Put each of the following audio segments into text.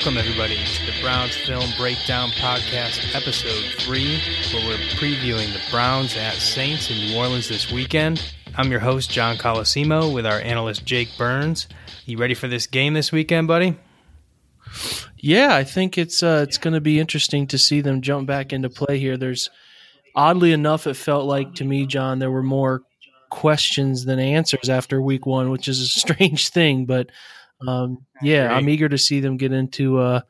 Welcome, everybody, to the Browns Film Breakdown Podcast, Episode 3, where we're previewing the Browns at Saints in New Orleans this weekend. I'm your host, John Colosimo, with our analyst, Jake Burns. You ready for this game this weekend, buddy? Yeah, I think it's uh, it's going to be interesting to see them jump back into play here. There's oddly enough, it felt like to me, John, there were more questions than answers after week one, which is a strange thing. But um, yeah, I'm eager to see them get into uh,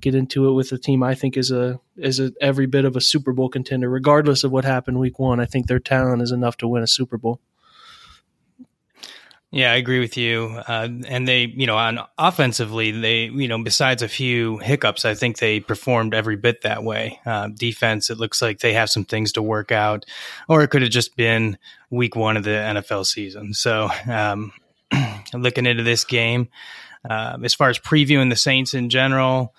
get into it with a team I think is a is a every bit of a Super Bowl contender, regardless of what happened week one. I think their talent is enough to win a Super Bowl. Yeah, I agree with you. Uh, and they, you know, on offensively, they, you know, besides a few hiccups, I think they performed every bit that way. Uh, defense, it looks like they have some things to work out, or it could have just been week one of the NFL season. So, um, looking into this game, uh, as far as previewing the Saints in general,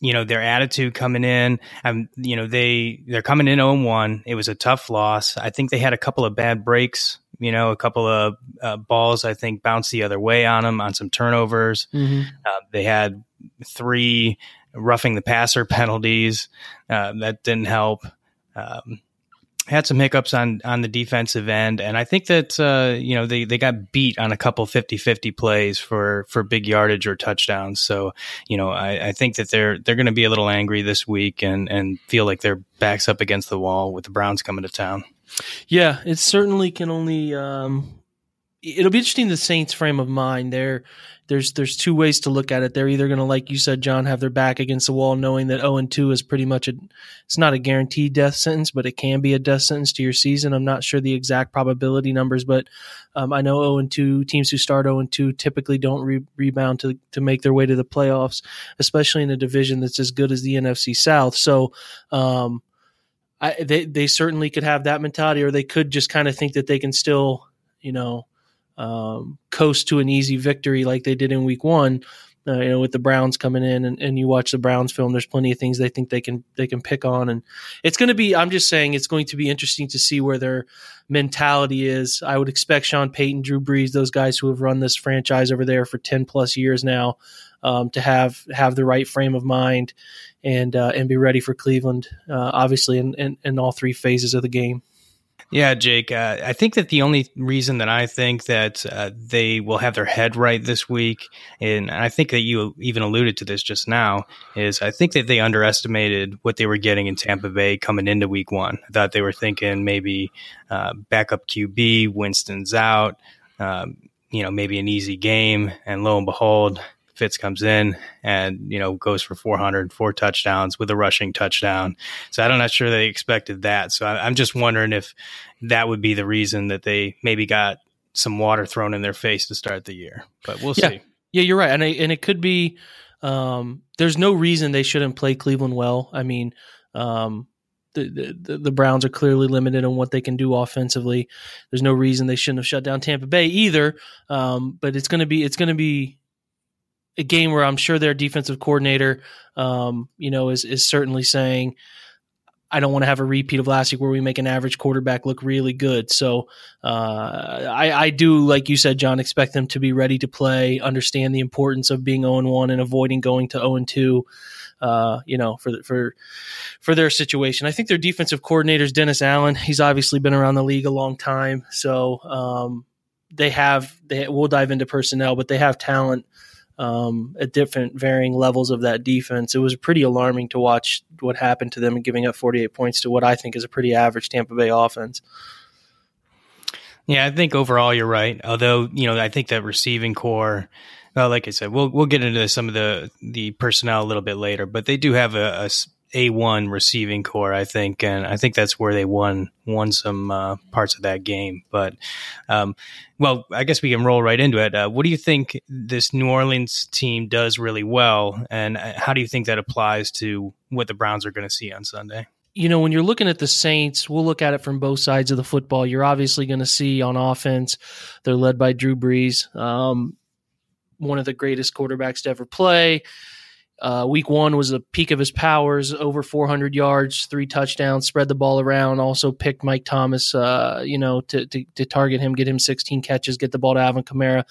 you know their attitude coming in um, you know they they're coming in 0-1 it was a tough loss. I think they had a couple of bad breaks you know a couple of uh, balls i think bounced the other way on them on some turnovers. Mm-hmm. uh, they had three roughing the passer penalties. Uh, that didn't help. Um, had some hiccups on on the defensive end and i think that uh, you know they, they got beat on a couple 50-50 plays for for big yardage or touchdowns. So you know i, I think that they're they're going to be a little angry this week and and feel like their backs up against the wall with the browns coming to town. Yeah it certainly can only um, it'll be interesting the saints frame of mind they're there's there's two ways to look at it. They're either going to, like you said, John, have their back against the wall, knowing that 0 and 2 is pretty much a it's not a guaranteed death sentence, but it can be a death sentence to your season. I'm not sure the exact probability numbers, but um, I know 0 and 2 teams who start 0 and 2 typically don't re- rebound to to make their way to the playoffs, especially in a division that's as good as the NFC South. So. Um, I, they they certainly could have that mentality, or they could just kind of think that they can still, you know, um, coast to an easy victory like they did in week one. Uh, you know, with the Browns coming in and, and you watch the Browns film, there's plenty of things they think they can they can pick on, and it's going to be. I'm just saying it's going to be interesting to see where their mentality is. I would expect Sean Payton, Drew Brees, those guys who have run this franchise over there for ten plus years now, um, to have have the right frame of mind and uh, and be ready for Cleveland. Uh, obviously, in, in in all three phases of the game. Yeah, Jake. Uh, I think that the only reason that I think that uh, they will have their head right this week, and I think that you even alluded to this just now, is I think that they underestimated what they were getting in Tampa Bay coming into week one. I thought they were thinking maybe uh, backup QB, Winston's out, um, you know, maybe an easy game, and lo and behold, Fitz comes in and you know goes for 400, four touchdowns with a rushing touchdown. So I'm not sure they expected that. So I'm just wondering if that would be the reason that they maybe got some water thrown in their face to start the year. But we'll yeah. see. Yeah, you're right, and I, and it could be. Um, there's no reason they shouldn't play Cleveland well. I mean, um, the, the, the Browns are clearly limited on what they can do offensively. There's no reason they shouldn't have shut down Tampa Bay either. Um, but it's going to be it's going to be a game where I'm sure their defensive coordinator, um, you know, is is certainly saying, I don't want to have a repeat of last week where we make an average quarterback look really good. So uh, I, I, do, like you said, John, expect them to be ready to play, understand the importance of being 0 1 and avoiding going to 0 2. Uh, you know, for for for their situation, I think their defensive coordinator is Dennis Allen. He's obviously been around the league a long time, so um, they have. They we'll dive into personnel, but they have talent um, at different varying levels of that defense. It was pretty alarming to watch what happened to them and giving up 48 points to what I think is a pretty average Tampa Bay offense. Yeah, I think overall you're right. Although you know, I think that receiving core, like I said, we'll we'll get into some of the the personnel a little bit later, but they do have a, a a1 receiving core, I think, and I think that's where they won won some uh, parts of that game. But um, well, I guess we can roll right into it. Uh, what do you think this New Orleans team does really well, and uh, how do you think that applies to what the Browns are going to see on Sunday? You know, when you're looking at the Saints, we'll look at it from both sides of the football. You're obviously going to see on offense, they're led by Drew Brees, um, one of the greatest quarterbacks to ever play. Uh, week one was a peak of his powers, over 400 yards, three touchdowns, spread the ball around. Also picked Mike Thomas, uh, you know, to, to, to target him, get him 16 catches, get the ball to Alvin Kamara.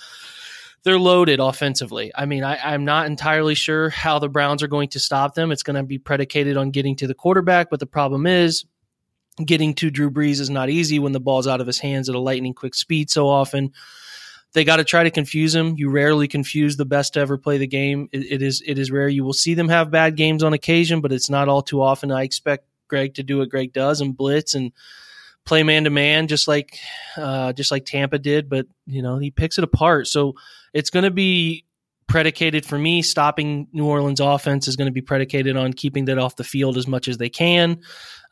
they're loaded offensively. I mean, I, am not entirely sure how the Browns are going to stop them. It's going to be predicated on getting to the quarterback, but the problem is getting to Drew Brees is not easy when the ball's out of his hands at a lightning quick speed so often. They got to try to confuse him. You rarely confuse the best to ever play the game. It, it is it is rare. You will see them have bad games on occasion, but it's not all too often. I expect Gregg to do what Gregg does and blitz and play man to man, just like uh, just like Tampa did. But you know he picks it apart. So it's going to be predicated for me. Stopping New Orleans offense is going to be predicated on keeping that off the field as much as they can.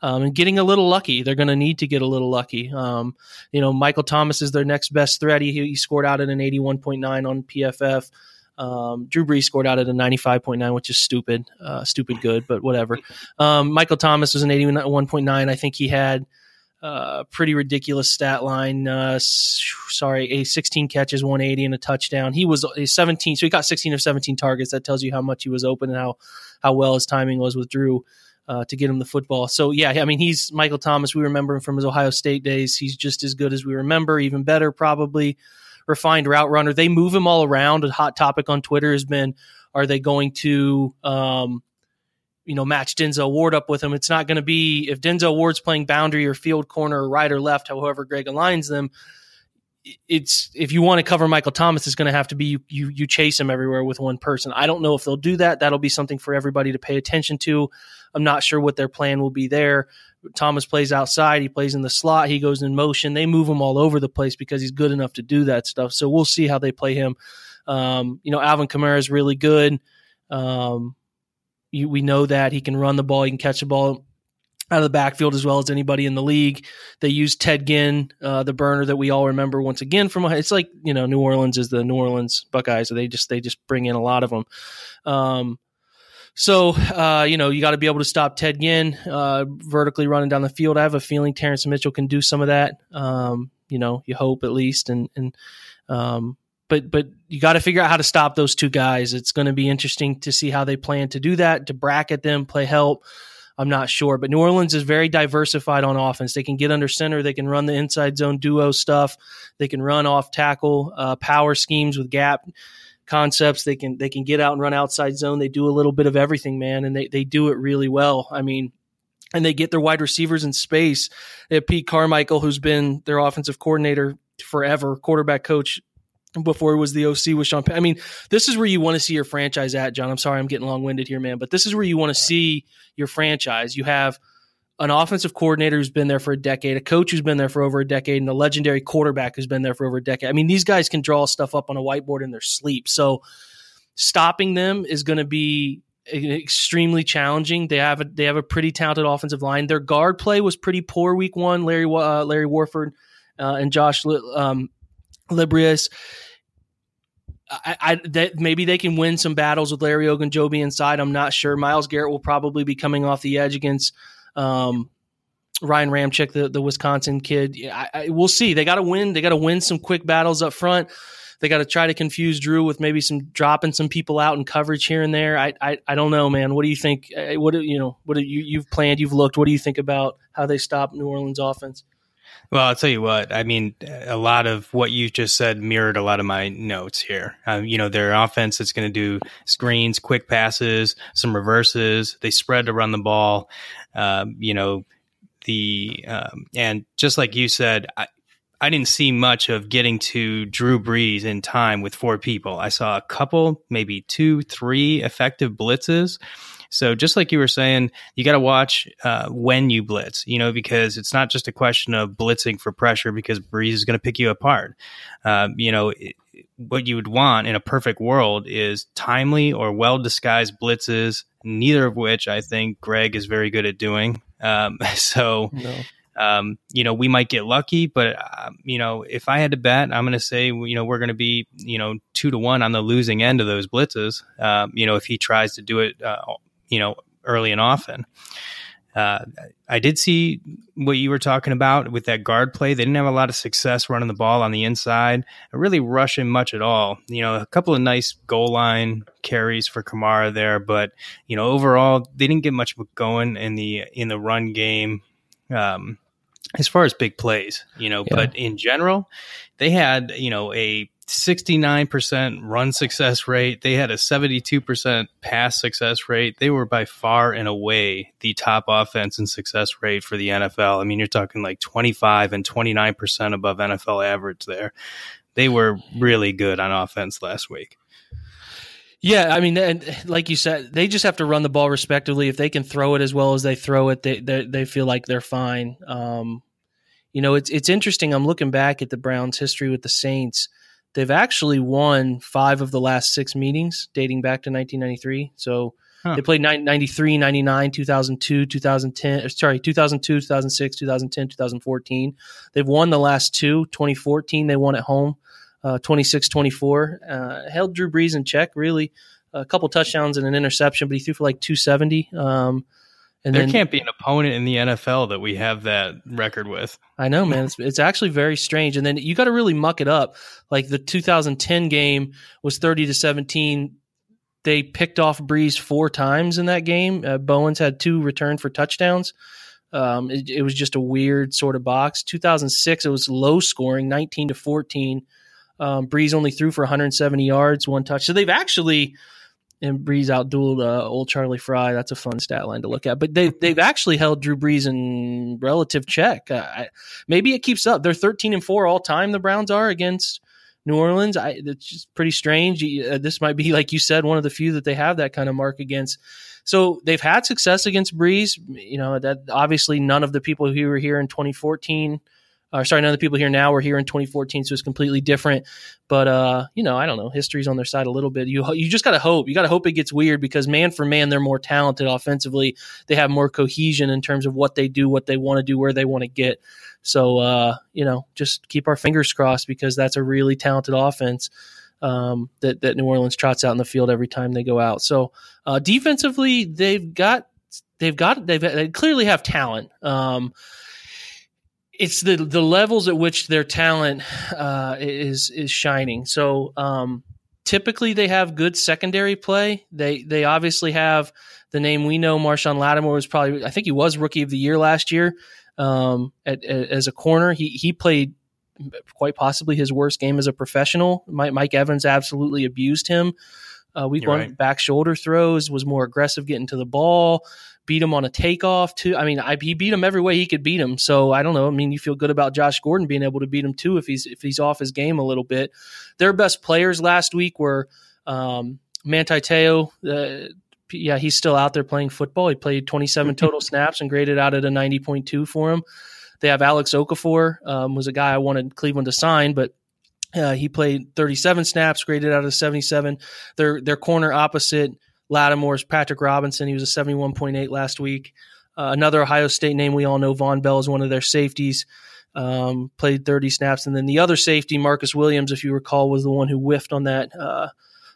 Um, and getting a little lucky. They're going to need to get a little lucky. Um, you know, Michael Thomas is their next best threat. He, he scored out at an 81.9 on PFF. Um, Drew Brees scored out at a 95.9, which is stupid, uh, stupid good, but whatever. Um, Michael Thomas was an 81.9. I think he had uh, pretty ridiculous stat line. Uh, sorry, a 16 catches, 180 and a touchdown. He was a 17, so he got 16 of 17 targets. That tells you how much he was open and how how well his timing was with Drew. Uh, to get him the football. So yeah, I mean he's Michael Thomas. We remember him from his Ohio State days. He's just as good as we remember, even better probably. Refined route runner. They move him all around. A hot topic on Twitter has been: Are they going to um, you know, match Denzel Ward up with him. It's not going to be if Denzel Ward's playing boundary or field corner or right or left, however Gregg aligns them. It's if you want to cover Michael Thomas, it's going to have to be you, you you chase him everywhere with one person. I don't know if they'll do that. That'll be something for everybody to pay attention to. I'm not sure what their plan will be there. Thomas plays outside. He plays in the slot. He goes in motion. They move him all over the place because he's good enough to do that stuff. So we'll see how they play him. Um, you know, Alvin Kamara is really good. Um, you, we know that he can run the ball, he can catch the ball out of the backfield as well as anybody in the league. They use Ted Ginn, uh, the burner that we all remember once again from. It's like you know New Orleans is the New Orleans Buckeyes, so they just they just bring in a lot of them. Um, so uh, you know you got to be able to stop Ted Ginn uh, vertically running down the field. I have a feeling Terrance Mitchell can do some of that. Um, you know, you hope at least, and and um, but but you got to figure out how to stop those two guys. It's going to be interesting to see how they plan to do that, to bracket them, play help. I'm not sure, but New Orleans is very diversified on offense. They can get under center, they can run the inside zone duo stuff, they can run off tackle, uh, power schemes with gap concepts. They can they can get out and run outside zone. They do a little bit of everything, man, and they they do it really well. I mean, and they get their wide receivers in space. They have Pete Carmichael, who's been their offensive coordinator forever, quarterback coach before it was the OC with Sean. I mean, this is where you want to see your franchise at, John. I'm sorry, I'm getting long winded here, man, but this is where you want to see your franchise. You have an offensive coordinator who's been there for a decade, a coach who's been there for over a decade, and a legendary quarterback who's been there for over a decade. I mean, these guys can draw stuff up on a whiteboard in their sleep. So stopping them is going to be extremely challenging. They have a they have a pretty talented offensive line. Their guard play was pretty poor week one. Larry uh, Larry Warford uh, and Josh um, LeRibeus. I, I that maybe they can win some battles with Larry Ogunjobi inside. I'm not sure. Myles Garrett will probably be coming off the edge against um, Ryan Ramczyk, the the Wisconsin kid. I, I, we'll see. They got to win. They got to win some quick battles up front. They got to try to confuse Drew with maybe some dropping some people out in coverage here and there. I I, I don't know, man. What do you think? Uh, what do you know? What do you you've planned? You've looked. What do you think about how they stop New Orleans offense? Well, I'll tell you what. I mean, a lot of what you just said mirrored a lot of my notes here. Um, you know, their offense is going to do screens, quick passes, some reverses. They spread to run the ball. Um, you know, the um, and just like you said, I, I didn't see much of getting to Drew Brees in time with four people. I saw a couple, maybe two, three effective blitzes. So just like you were saying, you got to watch uh, when you blitz, you know, because it's not just a question of blitzing for pressure because Brees is going to pick you apart. Uh, you know, it, what you would want in a perfect world is timely or well disguised blitzes, neither of which I think Gregg is very good at doing. Um, so. No. Um, you know, we might get lucky, but uh, you know, if I had to bet, I'm going to say, you know, we're going to be, you know, two to one on the losing end of those blitzes. Um, you know, if he tries to do it uh, you know, early and often. Uh, I did see what you were talking about with that guard play. They didn't have a lot of success running the ball on the inside, really rushing much at all. You know, a couple of nice goal line carries for Kamara there, but you know, overall they didn't get much going in the in the run game. Um, as far as big plays, you know, yeah. but in general, they had you know a 69% run success rate. They had a 72% pass success rate. They were by far and away the top offense and success rate for the NFL. I mean, you're talking like 25 and 29% above NFL average there. They were really good on offense last week. Yeah, I mean, and like you said, they just have to run the ball respectively. If they can throw it as well as they throw it, they they, they feel like they're fine. Um, you know, it's it's interesting. I'm looking back at the Browns' history with the Saints. They've actually won five of the last six meetings dating back to 1993. So huh. they played 93, 99, 2002, 2010, sorry, 2002, 2006, 2010, 2014. They've won the last two. 2014, they won at home uh, 26 24. Uh, held Drew Brees in check, really. A couple touchdowns and an interception, but he threw for like 270. Um, and there then, can't be an opponent in the NFL that we have that record with. I know, man. It's, it's actually very strange. And then you got to really muck it up. Like the 2010 game was 30 to 17. They picked off Brees four times in that game. Uh, Bowens had two return for touchdowns. Um, it, it was just a weird sort of box. 2006, it was low scoring, 19 to 14. Um, Brees only threw for 170 yards, one touch. So they've actually and Brees outdueled uh, old Charlie Frye. That's a fun stat line to look at. But they've they've actually held Drew Brees in relative check. Uh, maybe it keeps up. They're 13 and four all time. The Browns are against New Orleans. I, it's just pretty strange. Uh, this might be like you said, one of the few that they have that kind of mark against. So they've had success against Brees. You know that obviously none of the people who were here in 2014 or sorry, none of the people here now were here in 2014, so it's completely different. But uh, you know, I don't know. History's on their side a little bit. You you just gotta hope. You gotta hope it gets weird because man for man, they're more talented offensively. They have more cohesion in terms of what they do, what they want to do, where they want to get. So uh, you know, just keep our fingers crossed because that's a really talented offense. Um, that that New Orleans trots out in the field every time they go out. So uh, defensively, they've got they've got they've they clearly have talent. Um, it's the the levels at which their talent uh, is is shining. So um, typically they have good secondary play. They they obviously have the name we know. Marshon Lattimore was probably I think he was rookie of the year last year um, at, at, as a corner. He he played quite possibly his worst game as a professional. Mike, Mike Evans absolutely abused him. Uh, week You're one right. back shoulder throws was more aggressive getting to the ball beat him on a takeoff too. I mean, I, he beat him every way he could beat him. So I don't know. I mean, you feel good about Josh Gordon being able to beat him too if he's if he's off his game a little bit. Their best players last week were um, Manti Te'o. Uh, yeah, he's still out there playing football. He played 27 total snaps and graded out at a 90.2 for him. They have Alex Okafor, um, was a guy I wanted Cleveland to sign, but uh, he played 37 snaps, graded out of 77. Their their corner opposite Lattimore's Patrick Robinson. He was a 71.8 last week. Uh, another Ohio State name we all know, Vonn Bell, is one of their safeties. Um, played 30 snaps. And then the other safety, Marcus Williams, if you recall, was the one who whiffed on that uh,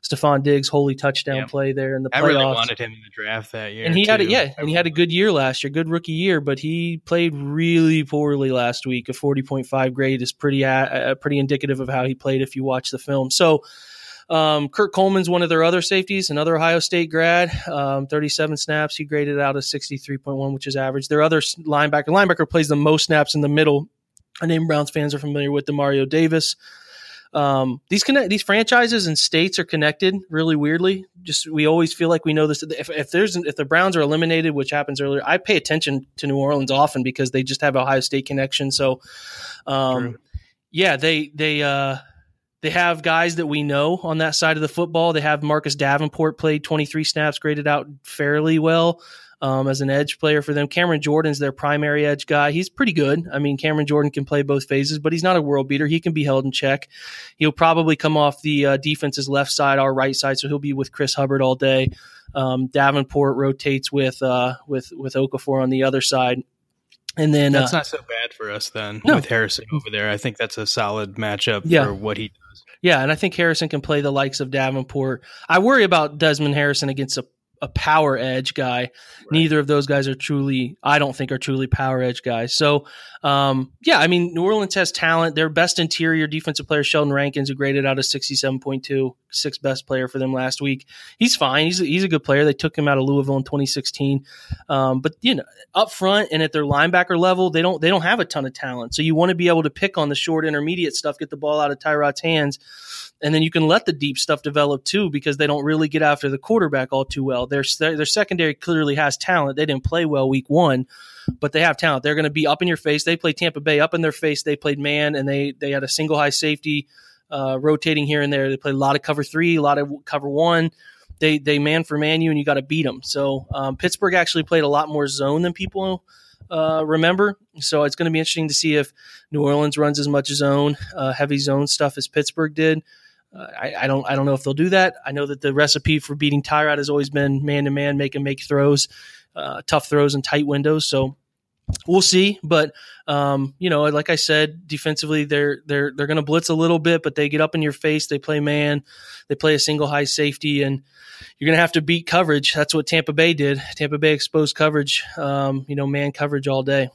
Stefon Diggs holy touchdown yeah. play there in the playoffs. I really wanted him in the draft that year. And he too. had it, yeah, and he had a good year last year, good rookie year, but he played really poorly last week. A 40.5 grade is pretty uh, pretty indicative of how he played if you watch the film. So um, Kurt Coleman's one of their other safeties, another Ohio State grad, um, 37 snaps. He graded out a 63.1, which is average. Their other linebacker, linebacker plays the most snaps in the middle. A name Browns fans are familiar with, Demario Davis. Um, these connect these franchises and states are connected really weirdly. Just we always feel like we know this. If, if there's if the Browns are eliminated, which happens earlier, I pay attention to New Orleans often because they just have Ohio State connection. So, um, yeah, they they uh, they have guys that we know on that side of the football. They have Marcus Davenport played 23 snaps, graded out fairly well um, as an edge player for them. Cameron Jordan's their primary edge guy. He's pretty good. I mean, Cameron Jordan can play both phases, but he's not a world beater. He can be held in check. He'll probably come off the uh, defense's left side, our right side, so he'll be with Chris Hubbard all day. Um, Davenport rotates with uh, with with Okafor on the other side. And then that's uh, not so bad for us then no. with Harrison over there. I think that's a solid matchup yeah. for what he does. Yeah, and I think Harrison can play the likes of Davenport. I worry about Desmond Harrison against a a power edge guy. Right. Neither of those guys are truly, I don't think, are truly power edge guys. So, um, yeah, I mean, New Orleans has talent. Their best interior defensive player, Sheldon Rankins, who graded out a 67.2, sixth best player for them last week. He's fine. He's a, he's a good player. They took him out of Louisville in 2016. Um, but you know, up front and at their linebacker level, they don't they don't have a ton of talent. So you want to be able to pick on the short intermediate stuff, get the ball out of Tyrod's hands and then you can let the deep stuff develop too because they don't really get after the quarterback all too well. Their their secondary clearly has talent. They didn't play well week one, but they have talent. They're going to be up in your face. They played Tampa Bay up in their face. They played man, and they they had a single high safety uh, rotating here and there. They played a lot of cover three, a lot of cover one. They they man for man you, and you got to beat them. So um, Pittsburgh actually played a lot more zone than people uh, remember. So it's going to be interesting to see if New Orleans runs as much zone, uh, heavy zone stuff as Pittsburgh did. Uh, I, I, don't I don't know if they'll do that. I know that the recipe for beating Tyrod has always been man to man, make and make throws, uh, tough throws and tight windows. So we'll see. But um, you know, like I said, defensively they're they're they're going to blitz a little bit, but they get up in your face. They play man. They play a single high safety, and you're going to have to beat coverage. That's what Tampa Bay did. Tampa Bay exposed coverage. Um, you know, man coverage all day.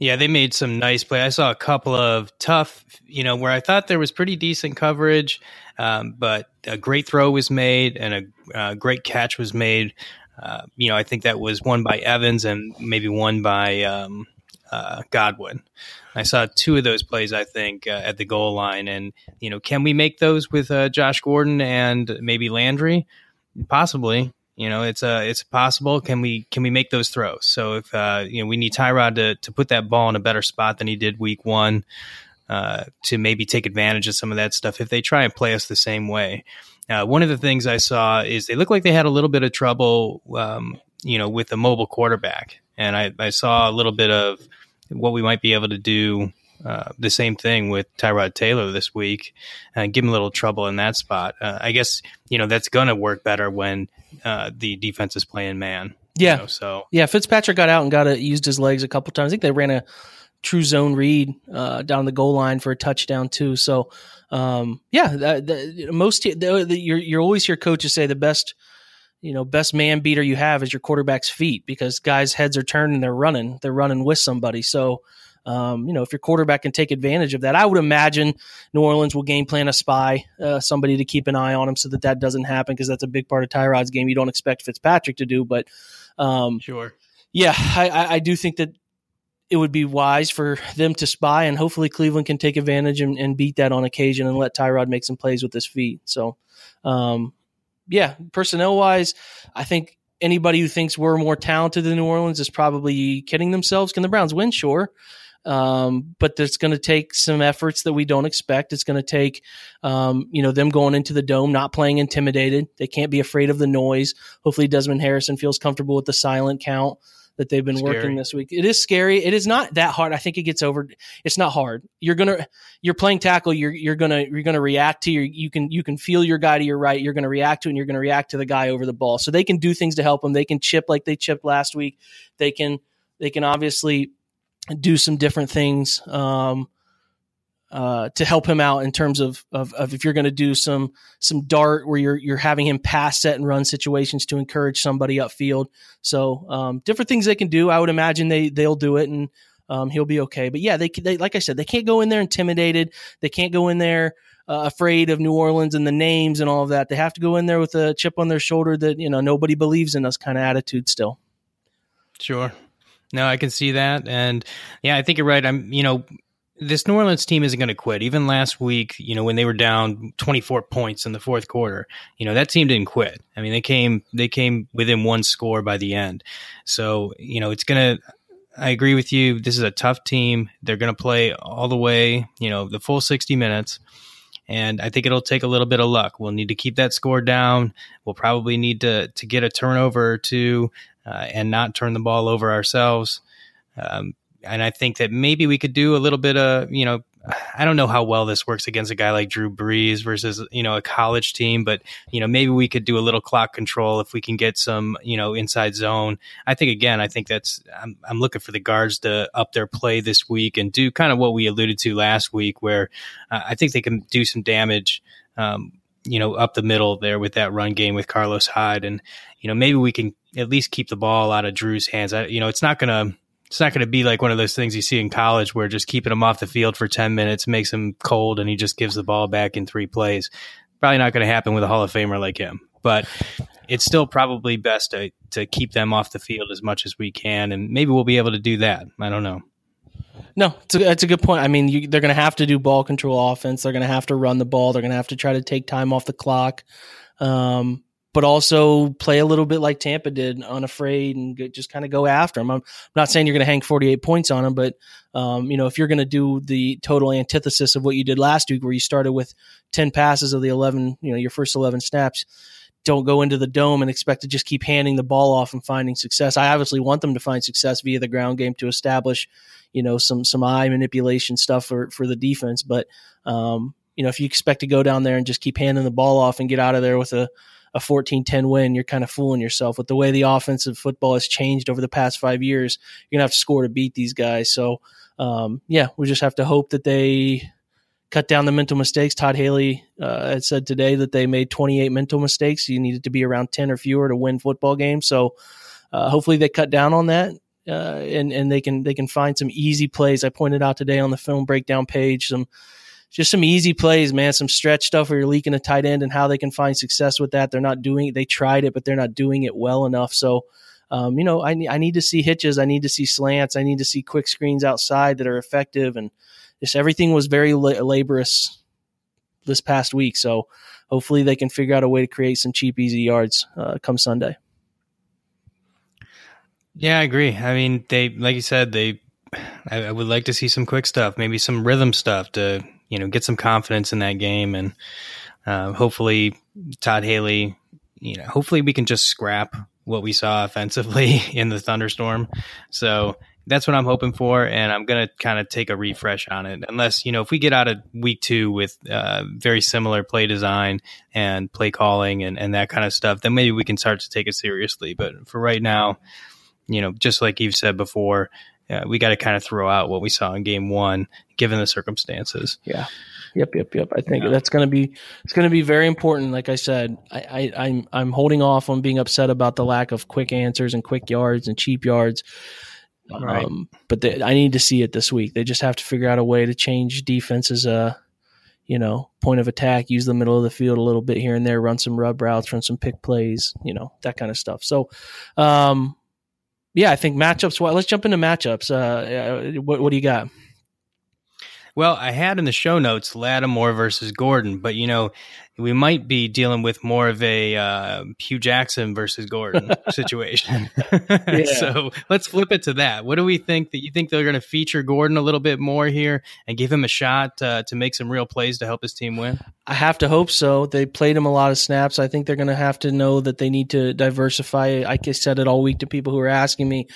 Yeah, they made some nice play. I saw a couple of tough, you know, where I thought there was pretty decent coverage, um, but a great throw was made and a uh, great catch was made. Uh, you know, I think that was one by Evans and maybe one by um, uh, Godwin. I saw two of those plays, I think, uh, at the goal line. And, you know, can we make those with uh, Josh Gordon and maybe Landry? Possibly. You know, it's uh, it's possible. Can we can we make those throws? So if uh, you know, we need Tyrod to to put that ball in a better spot than he did week one, uh, to maybe take advantage of some of that stuff. If they try and play us the same way, uh, one of the things I saw is they look like they had a little bit of trouble, um, you know, with the mobile quarterback, and I, I saw a little bit of what we might be able to do uh, the same thing with Tyrod Taylor this week, uh, give him a little trouble in that spot. Uh, I guess you know that's going to work better when uh, the defense is playing man. Yeah. You know, so yeah, Fitzpatrick got out and got a, used his legs a couple times. I think they ran a true zone read uh, down the goal line for a touchdown too. So um, yeah, the, the, most the, you're you're always hear coaches say the best you know best man beater you have is your quarterback's feet because guys' heads are turning, they're running, they're running with somebody. So um, you know, if your quarterback can take advantage of that, I would imagine New Orleans will game plan a spy, uh, somebody to keep an eye on him so that that doesn't happen because that's a big part of Tyrod's game. You don't expect Fitzpatrick to do, but um, sure, yeah, I, I do think that it would be wise for them to spy, and hopefully Cleveland can take advantage and, and beat that on occasion and let Tyrod make some plays with his feet. So, um, yeah, personnel wise, I think anybody who thinks we're more talented than New Orleans is probably kidding themselves. Can the Browns win? Sure. Um, but it's going to take some efforts that we don't expect. It's going to take, um, you know, them going into the dome, not playing intimidated. They can't be afraid of the noise. Hopefully, Desmond Harrison feels comfortable with the silent count that they've been scary. working this week. It is scary. It is not that hard. I think it gets over. It's not hard. You're gonna you're playing tackle. You're you're gonna you're gonna react to your you can you can feel your guy to your right. You're gonna react to and you're gonna react to the guy over the ball. So they can do things to help them. They can chip like they chipped last week. They can they can obviously do some different things um, uh, to help him out in terms of, of, of if you're going to do some some dart where you're you're having him pass set and run situations to encourage somebody upfield. So um, different things they can do. I would imagine they they'll do it and um, he'll be okay. But yeah, they, they like I said, they can't go in there intimidated. They can't go in there. Uh, afraid of New Orleans and the names and all of that. They have to go in there with a chip on their shoulder that you know nobody believes in us kind of attitude still. Sure. No, I can see that, and yeah, I think you're right. I'm, you know, this New Orleans team isn't going to quit. Even last week, you know, when they were down 24 points in the fourth quarter, you know, that team didn't quit. I mean, they came they came within one score by the end. So, you know, it's going to I agree with you. This is a tough team. They're going to play all the way, you know, the full 60 minutes. And I think it'll take a little bit of luck. We'll need to keep that score down. We'll probably need to to get a turnover or two uh, and not turn the ball over ourselves. Um, and I think that maybe we could do a little bit of, you know, I don't know how well this works against a guy like Drew Brees versus, you know, a college team, but, you know, maybe we could do a little clock control if we can get some, you know, inside zone. I think, again, I think that's, I'm, I'm looking for the guards to up their play this week and do kind of what we alluded to last week, where uh, I think they can do some damage. Um, you know, up the middle there with that run game with Carlos Hyde, and you know, maybe we can at least keep the ball out of Drew's hands. I, you know, it's not gonna it's not to be like one of those things you see in college where just keeping him off the field for 10 minutes makes him cold and he just gives the ball back in three plays. Probably not going to happen with a Hall of Famer like him, but it's still probably best to, to keep them off the field as much as we can. And maybe we'll be able to do that. I don't know. No, it's a, that's a good point. I mean, you, they're going to have to do ball control offense. They're going to have to run the ball. They're going to have to try to take time off the clock. Um, but also play a little bit like Tampa did, unafraid, and just kind of go after them. I'm not saying you're going to hang 48 points on them, but um, you know if you're going to do the total antithesis of what you did last week, where you started with 10 passes of the 11, you know, your first 11 snaps, don't go into the dome and expect to just keep handing the ball off and finding success. I obviously want them to find success via the ground game to establish, you know, some some eye manipulation stuff for for the defense, but. Um, you know, if you expect to go down there and just keep handing the ball off and get out of there with a a 14-10 win, you're kind of fooling yourself. With the way the offensive football has changed over the past five years, you're gonna have to score to beat these guys. So, um, yeah, we just have to hope that they cut down the mental mistakes. Todd Haley uh, had said today that they made 28 mental mistakes. You needed to be around 10 or fewer to win football games. So, uh, hopefully, they cut down on that. Uh, and and they can they can find some easy plays. I pointed out today on the film breakdown page some just some easy plays, man. Some stretch stuff where you're leaking a tight end and how they can find success with that. They're not doing. They tried it, but they're not doing it well enough. So, um, you know, I I need to see hitches. I need to see slants. I need to see quick screens outside that are effective. And just everything was very la- laborious this past week. So hopefully they can figure out a way to create some cheap, easy yards uh, come Sunday. Yeah, I agree. I mean, they like you said, they. I, I would like to see some quick stuff, maybe some rhythm stuff to you know get some confidence in that game, and uh, hopefully Todd Haley, you know, hopefully we can just scrap what we saw offensively in the thunderstorm. So that's what I'm hoping for, and I'm gonna kind of take a refresh on it. Unless you know, if we get out of week two with uh, very similar play design and play calling and and that kind of stuff, then maybe we can start to take it seriously. But for right now, you know, just like you've said before, uh, we got to kind of throw out what we saw in game one, given the circumstances. Yeah. Yep, yep, yep. I think yeah. that's going to be it's going to be very important. Like I said, I, I, I'm I'm holding off on being upset about the lack of quick answers and quick yards and cheap yards. Right. Um, but they, I need to see it this week. They just have to figure out a way to change defenses. Uh, you know, point of attack, use the middle of the field a little bit here and there, run some rub routes, run some pick plays, you know, that kind of stuff. So, um, yeah, I think matchups. Well, let's jump into matchups. Uh, uh, what, what do you got? Well, I had in the show notes Lattimore versus Gordon, but you know, we might be dealing with more of a uh, Hue Jackson versus Gordon situation. so let's flip it to that. What do we think that you think they're going to feature Gordon a little bit more here and give him a shot uh, to make some real plays to help his team win? I have to hope so. They played him a lot of snaps. I think they're going to have to know that they need to diversify. I said it all week to people who were asking me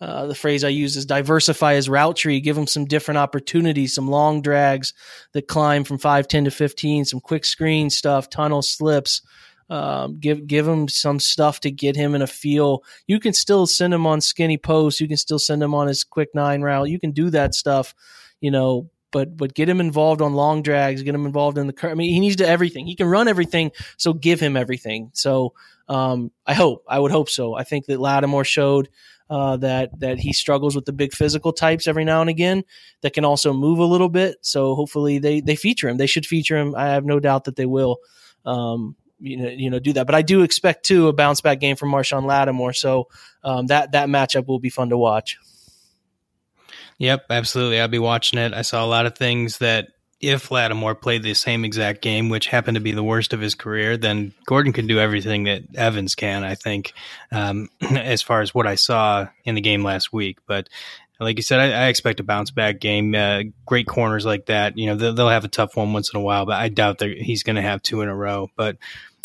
uh, the phrase I use is diversify his route tree, give him some different opportunities, some long drags that climb from 5, 10 to 15, some quick screen stuff, tunnel slips. Um, give give him some stuff to get him in a feel. You can still send him on skinny posts. You can still send him on his quick nine route. You can do that stuff, you know. But but get him involved on long drags. Get him involved in the. I mean, he needs to everything. He can run everything. So give him everything. So um, I hope. I would hope so. I think that Lattimore showed uh, that that he struggles with the big physical types every now and again that can also move a little bit. So hopefully they they feature him. They should feature him. I have no doubt that they will. Um, you know, you know, do that. But I do expect too a bounce back game from Marshon Lattimore. So um, that that matchup will be fun to watch. Yep, absolutely. I'll be watching it. I saw a lot of things that if Lattimore played the same exact game, which happened to be the worst of his career, then Gordon can do everything that Evans can, I think, um, as far as what I saw in the game last week. But like you said, I, I expect a bounce back game. Uh, great corners like that, you know, they'll, they'll, have a tough one once in a while, but I doubt that he's going to have two in a row. But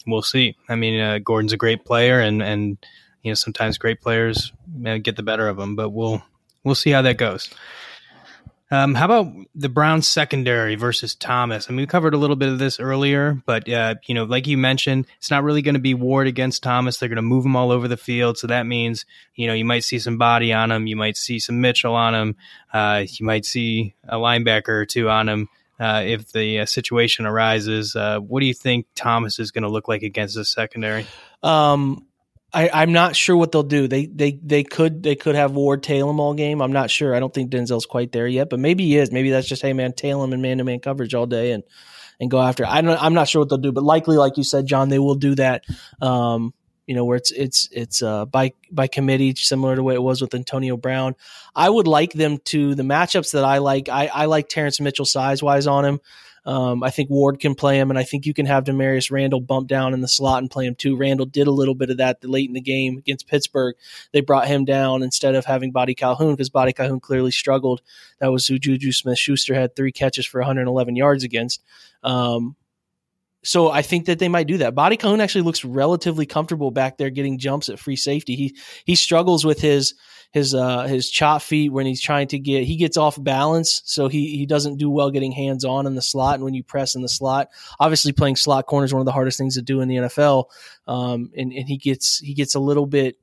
we'll see. I mean, uh, Gordon's a great player, and and you know sometimes great players uh, get the better of him, but we'll we'll see how that goes. Um, how about the Browns secondary versus Thomas? I mean, we covered a little bit of this earlier, but uh, you know, like you mentioned, it's not really going to be Ward against Thomas. They're going to move him all over the field, so that means you know you might see some Boddy on him, you might see some Mitchell on him, uh, you might see a linebacker or two on him. uh, if the uh, situation arises. Uh, what do you think Thomas is going to look like against the secondary? Um, I, am not sure what they'll do. They they they could they could have Ward tail him all game. I'm not sure. I don't think Denzel's quite there yet, but maybe he is. Maybe that's just hey man, tail him and man to man coverage all day and and go after. I don't. I'm not sure what they'll do, but likely, like you said, John, they will do that. Um, you know, where it's it's it's uh, by by committee, similar to the way it was with Antonio Brown. I would like them to the matchups that I like. I, I like Terrance Mitchell size wise on him. Um, I think Ward can play him, and I think you can have Damarious Randall bump down in the slot and play him too. Randall did a little bit of that late in the game against Pittsburgh. They brought him down instead of having Boddy-Calhoun because Boddy-Calhoun clearly struggled. That was who Juju Smith Schuster had three catches for 111 yards against. Um, so I think that they might do that. Boddy-Calhoun actually looks relatively comfortable back there getting jumps at free safety. He he struggles with his his uh his chop feet when he's trying to get he gets off balance so he he doesn't do well getting hands on in the slot and when you press in the slot obviously playing slot corner is one of the hardest things to do in the NFL um and and he gets he gets a little bit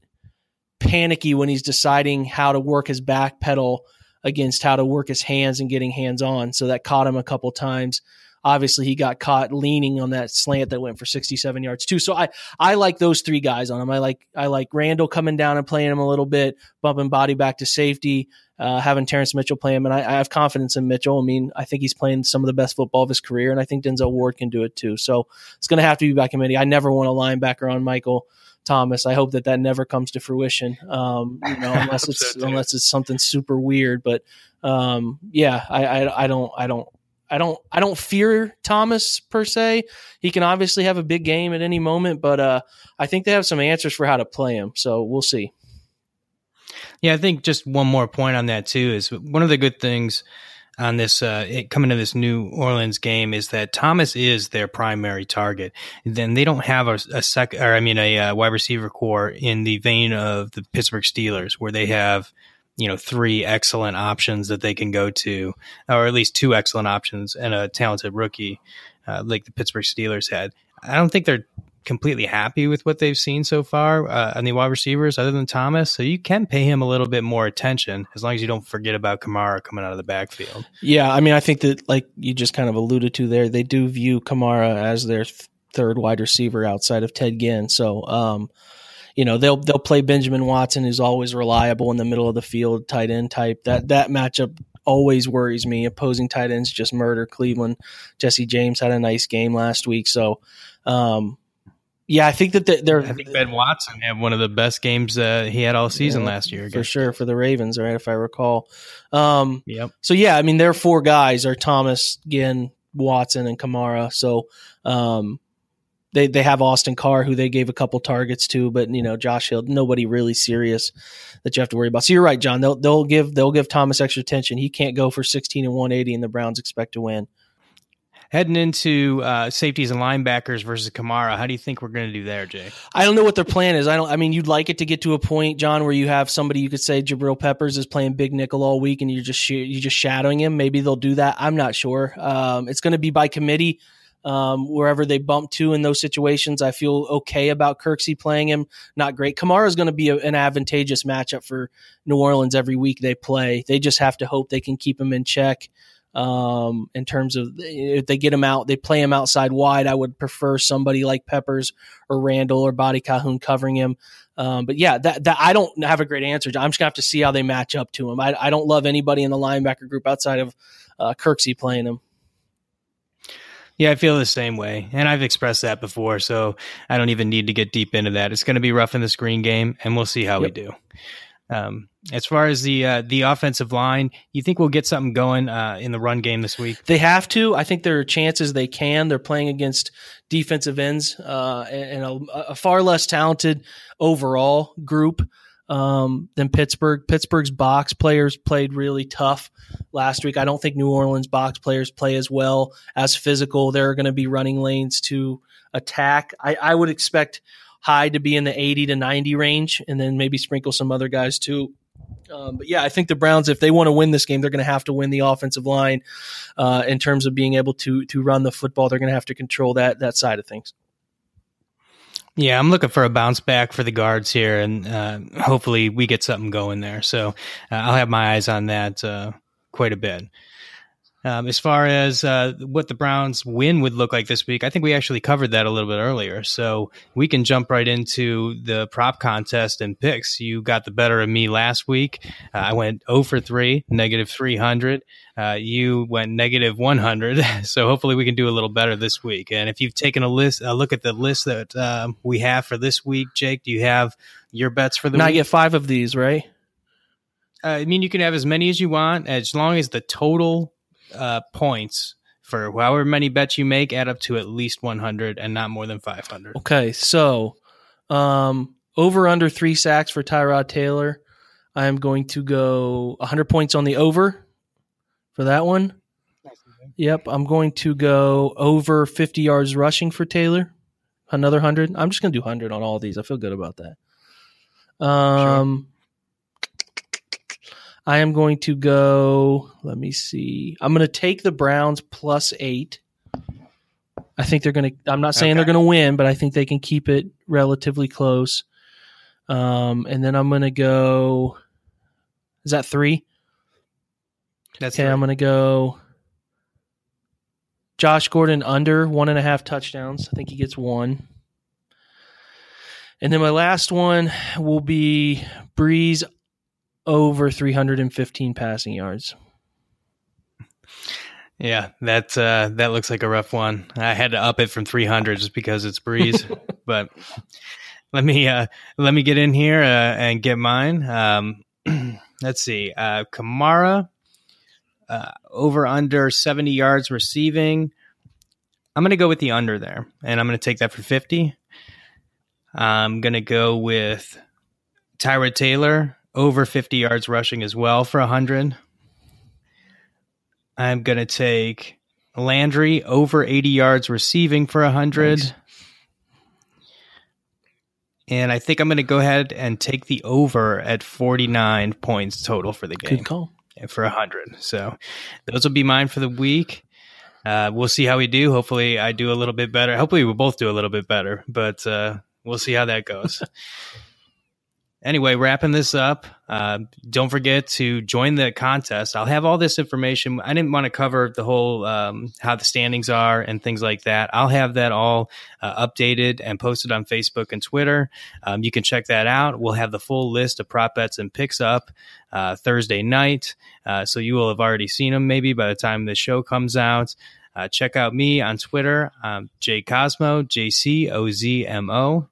panicky when he's deciding how to work his back pedal against how to work his hands and getting hands on so that caught him a couple times obviously he got caught leaning on that slant that went for 67 yards too. So I I like those three guys on him. I like I like Randall coming down and playing him a little bit, bumping Boddy back to safety, uh, having Terrance Mitchell play him, and I, I, have confidence in Mitchell. I mean, I think he's playing some of the best football of his career, and I think Denzel Ward can do it too. So it's going to have to be by committee. I never want a linebacker on Michael. Thomas. I hope that that never comes to fruition. Um, you know, unless it's so unless it's something super weird. But um, yeah, I, I, I don't I don't I don't I don't fear Thomas per se. He can obviously have a big game at any moment, but uh, I think they have some answers for how to play him. So we'll see. Yeah, I think just one more point on that too is one of the good things on this uh, coming to this New Orleans game is that Thomas is their primary target. Then they don't have a, a second, or I mean, a, a uh, wide receiver core in the vein of the Pittsburgh Steelers, where they have you know three excellent options that they can go to, or at least two excellent options and a talented rookie uh, like the Pittsburgh Steelers had. I don't think they're completely happy with what they've seen so far uh, on the wide receivers, other than Thomas. So you can pay him a little bit more attention as long as you don't forget about Kamara coming out of the backfield. Yeah, I mean, I think that like you just kind of alluded to there, they do view Kamara as their th- third wide receiver outside of Ted Ginn. So, um, you know they'll they'll play Benjamin Watson, who's always reliable in the middle of the field, tight end type. That that matchup always worries me. Opposing tight ends just murder Cleveland. Jesse James had a nice game last week, so um, yeah, I think that they're. I think Ben Watson had one of the best games uh, he had all season yeah, last year, for sure, for the Ravens, right? If I recall. Um, yep. So yeah, I mean, their four guys are Thomas, Ginn, Watson, and Kamara. So um, they they have Austin Carr, who they gave a couple targets to, but you know Josh Hill, nobody really serious that you have to worry about. So you're right, John. They'll they'll give they'll give Thomas extra attention. He can't go for 16 and 180, and the Browns expect to win. Heading into uh, safeties and linebackers versus Kamara, how do you think we're going to do there, Jay? I don't know what their plan is. I don't. I mean, you'd like it to get to a point, John, where you have somebody you could say Jabril Peppers is playing big nickel all week, and you're just you're just shadowing him. Maybe they'll do that. I'm not sure. Um, it's going to be by committee um, wherever they bump to in those situations. I feel okay about Kirksey playing him. Not great. Kamara is going to be a, an advantageous matchup for New Orleans every week they play. They just have to hope they can keep him in check. Um, in terms of if they get him out, they play him outside wide. I would prefer somebody like Peppers or Randall or Boddy-Calhoun covering him. Um, but yeah, that, that I don't have a great answer. I'm just gonna have to see how they match up to him. I, I don't love anybody in the linebacker group outside of uh, Kirksey playing him. Yeah, I feel the same way. And I've expressed that before, so I don't even need to get deep into that. It's going to be rough in the screen game, and we'll see how yep. we do. Um, as far as the uh, the offensive line, you think we'll get something going uh, in the run game this week? They have to. I think there are chances they can. They're playing against defensive ends uh, and a, a, far less talented overall group um, than Pittsburgh. Pittsburgh's box players played really tough last week. I don't think New Orleans box players play as well as physical. There are going to be running lanes to attack. I, I would expect Hyde to be in the 80 to 90 range and then maybe sprinkle some other guys too. Um, but yeah, I think the Browns, if they want to win this game, they're going to have to win the offensive line uh, in terms of being able to to run the football. They're going to have to control that that side of things. Yeah, I'm looking for a bounce back for the guards here, and uh, hopefully we get something going there. So uh, I'll have my eyes on that uh, quite a bit. Um, as far as uh, what the Browns win would look like this week, I think we actually covered that a little bit earlier. So we can jump right into the prop contest and picks. You got the better of me last week. Uh, I went 0 for 3, negative 300. Uh, you went negative 100. So hopefully we can do a little better this week. And if you've taken a list, a look at the list that um, we have for this week, Jake, do you have your bets for the Now I week? get five of these, right? Uh, I mean, you can have as many as you want, as long as the total uh, points for however many bets you make add up to at least 100 and not more than 500. Okay, so um, over under three sacks for Tyrod Taylor. I am going to go 100 points on the over for that one. Yep, I'm going to go over 50 yards rushing for Taylor. Another 100. I'm just going to do 100 on all these. I feel good about that. Um I am going to go, let me see. I'm going to take the Browns plus 8. I think they're going to I'm not saying they're going to win, but I think they can keep it relatively close. Um and then I'm going to go Is that 3? That's Okay. I'm going to go Josh Gordon under one and a half touchdowns. I think he gets one. And then my last one will be Brees over 315 passing yards. yeah, that uh, that looks like a rough one. I had to up it from 300 just because it's Brees, but let me uh, let me get in here uh, and get mine. Um, let's see, uh, Kamara uh, over under 70 yards receiving. I'm going to go with the under there, and I'm going to take that for 50. I'm going to go with Tyrod Taylor over 50 yards rushing as well for 100. I'm going to take Landry over 80 yards receiving for 100. Nice. And I think I'm going to go ahead and take the over at 49 points total for the game Good call. for 100. So those will be mine for the week. Uh, we'll see how we do. Hopefully, I do a little bit better. Hopefully, we both do a little bit better, but uh, we'll see how that goes. anyway, wrapping this up, uh, don't forget to join the contest. I'll have all this information. I didn't want to cover the whole um, how the standings are and things like that. I'll have that all uh, updated and posted on Facebook and Twitter. Um, you can check that out. We'll have the full list of prop bets and picks up uh, Thursday night. Uh, so you will have already seen them maybe by the time the show comes out. Uh, check out me on Twitter, um, Jake Cosmo, J C O Z M O.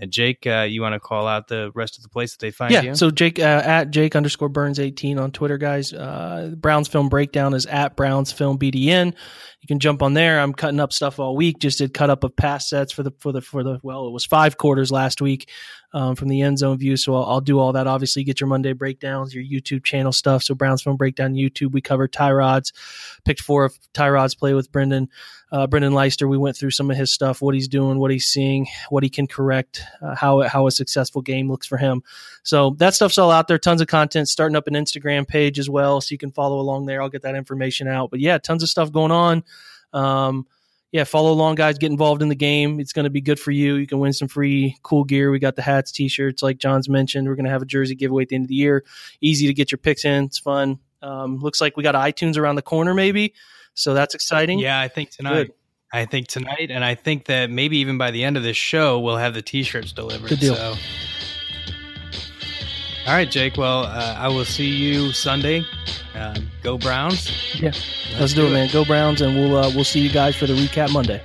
Uh, Jake, uh, you want to call out the rest of the place that they find you? Yeah. you? So Jake uh, at Jake underscore Burns eighteen on Twitter, guys. Uh, Browns Film Breakdown is at Browns Film BDN. You can jump on there. I'm cutting up stuff all week. Just did cut up of pass sets for the for the for the well, it was five quarters last week um, from the end zone view. So I'll, I'll do all that. Obviously, get your Monday breakdowns, your YouTube channel stuff. So Browns Film Breakdown YouTube. We covered Tyrod's, picked four of Tyrod's play with Brendan. Uh, Brendan Leister, we went through some of his stuff, what he's doing, what he's seeing, what he can correct, uh, how how a successful game looks for him. So that stuff's all out there. Tons of content. Starting up an Instagram page as well, so you can follow along there. I'll get that information out. But yeah, tons of stuff going on. Um, yeah, follow along, guys. Get involved in the game. It's going to be good for you. You can win some free cool gear. We got the hats, t-shirts, like John's mentioned. We're going to have a jersey giveaway at the end of the year. Easy to get your picks in. It's fun. Um, looks like we got iTunes around the corner, maybe. So that's exciting. Yeah, I think tonight. Good. I think tonight, and I think that maybe even by the end of this show, we'll have the T-shirts delivered. Good deal. So. All right, Jake. Well, uh, I will see you Sunday. Uh, go Browns. Yeah. Let's, do, it, man. Go Browns, and we'll uh, we'll see you guys for the recap Monday.